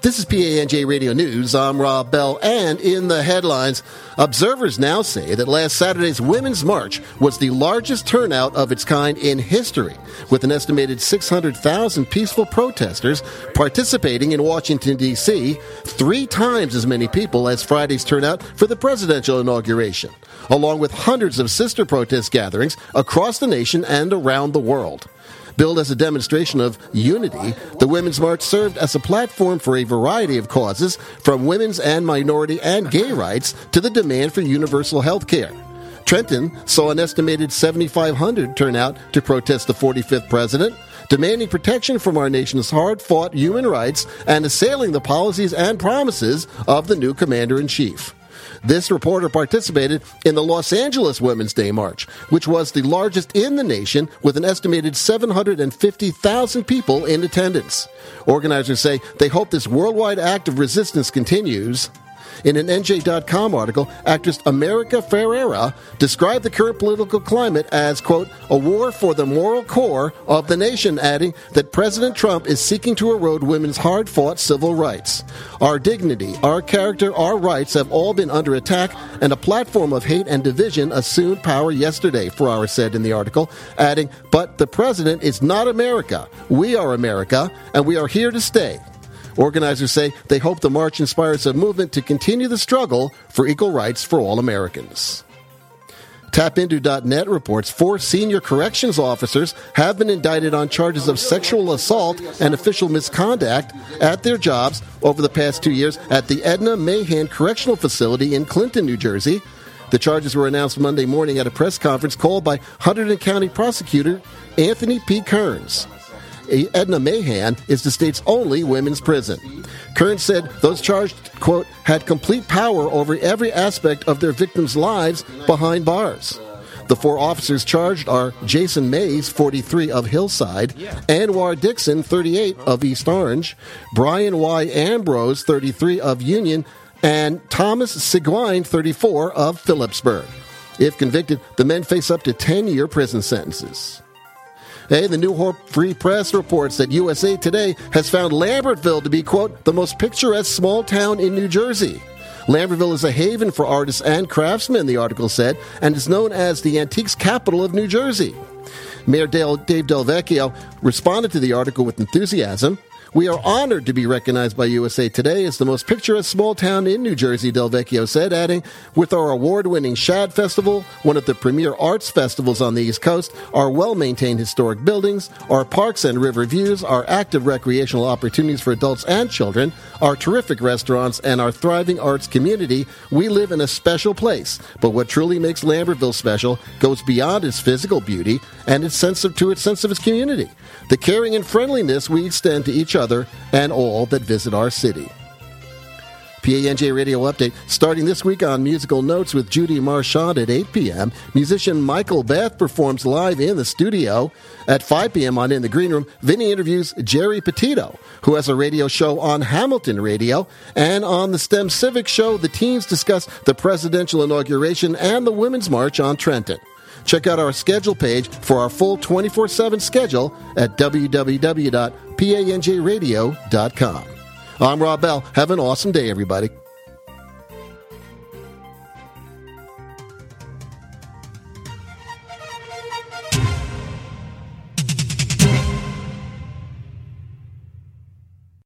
This is PANJ Radio News. I'm Rob Bell, and in the headlines, observers now say that last Saturday's Women's March was the largest turnout of its kind in history, with an estimated 600,000 peaceful protesters participating in Washington, D.C., three times as many people as Friday's turnout for the presidential inauguration, along with hundreds of sister protest gatherings across the nation and around the world. Billed as a demonstration of unity, the Women's March served as a platform for a variety of causes, from women's and minority and gay rights to the demand for universal health care. Trenton saw an estimated 7,500 turn out to protest the 45th president, demanding protection from our nation's hard fought human rights and assailing the policies and promises of the new commander in chief. This reporter participated in the Los Angeles Women's Day March, which was the largest in the nation with an estimated 750,000 people in attendance. Organizers say they hope this worldwide act of resistance continues. In an NJ.com article, actress America Ferrera described the current political climate as, quote, a war for the moral core of the nation, adding that President Trump is seeking to erode women's hard fought civil rights. Our dignity, our character, our rights have all been under attack, and a platform of hate and division assumed power yesterday, Ferrera said in the article, adding, but the president is not America. We are America, and we are here to stay. Organizers say they hope the march inspires a movement to continue the struggle for equal rights for all Americans. TapInto.net reports four senior corrections officers have been indicted on charges of sexual assault and official misconduct at their jobs over the past two years at the Edna Mahan Correctional Facility in Clinton, New Jersey. The charges were announced Monday morning at a press conference called by Hunterdon County prosecutor Anthony P. Kearns. Edna Mahan is the state's only women's prison. Kearns said those charged, quote, had complete power over every aspect of their victims' lives behind bars. The four officers charged are Jason Mays, 43 of Hillside, Anwar Dixon, 38 of East Orange, Brian Y. Ambrose, 33 of Union, and Thomas Seguin, 34 of Phillipsburg. If convicted, the men face up to 10 year prison sentences. Hey, the New Free Press reports that USA Today has found Lambertville to be, quote, the most picturesque small town in New Jersey. Lambertville is a haven for artists and craftsmen, the article said, and is known as the antiques capital of New Jersey. Mayor Dale, Dave Delvecchio responded to the article with enthusiasm. We are honored to be recognized by USA Today as the most picturesque small town in New Jersey, Delvecchio said, adding, With our award winning Shad Festival, one of the premier arts festivals on the East Coast, our well maintained historic buildings, our parks and river views, our active recreational opportunities for adults and children, our terrific restaurants, and our thriving arts community, we live in a special place. But what truly makes Lambertville special goes beyond its physical beauty and its sense of, to its sense of its community. The caring and friendliness we extend to each other and all that visit our city. PANJ Radio Update starting this week on Musical Notes with Judy Marchand at 8 p.m. Musician Michael Beth performs live in the studio. At 5 p.m. on In the Green Room, Vinny interviews Jerry Petito, who has a radio show on Hamilton Radio. And on the STEM Civic Show, the teens discuss the presidential inauguration and the Women's March on Trenton. Check out our schedule page for our full 24 7 schedule at www.panjradio.com. I'm Rob Bell. Have an awesome day, everybody.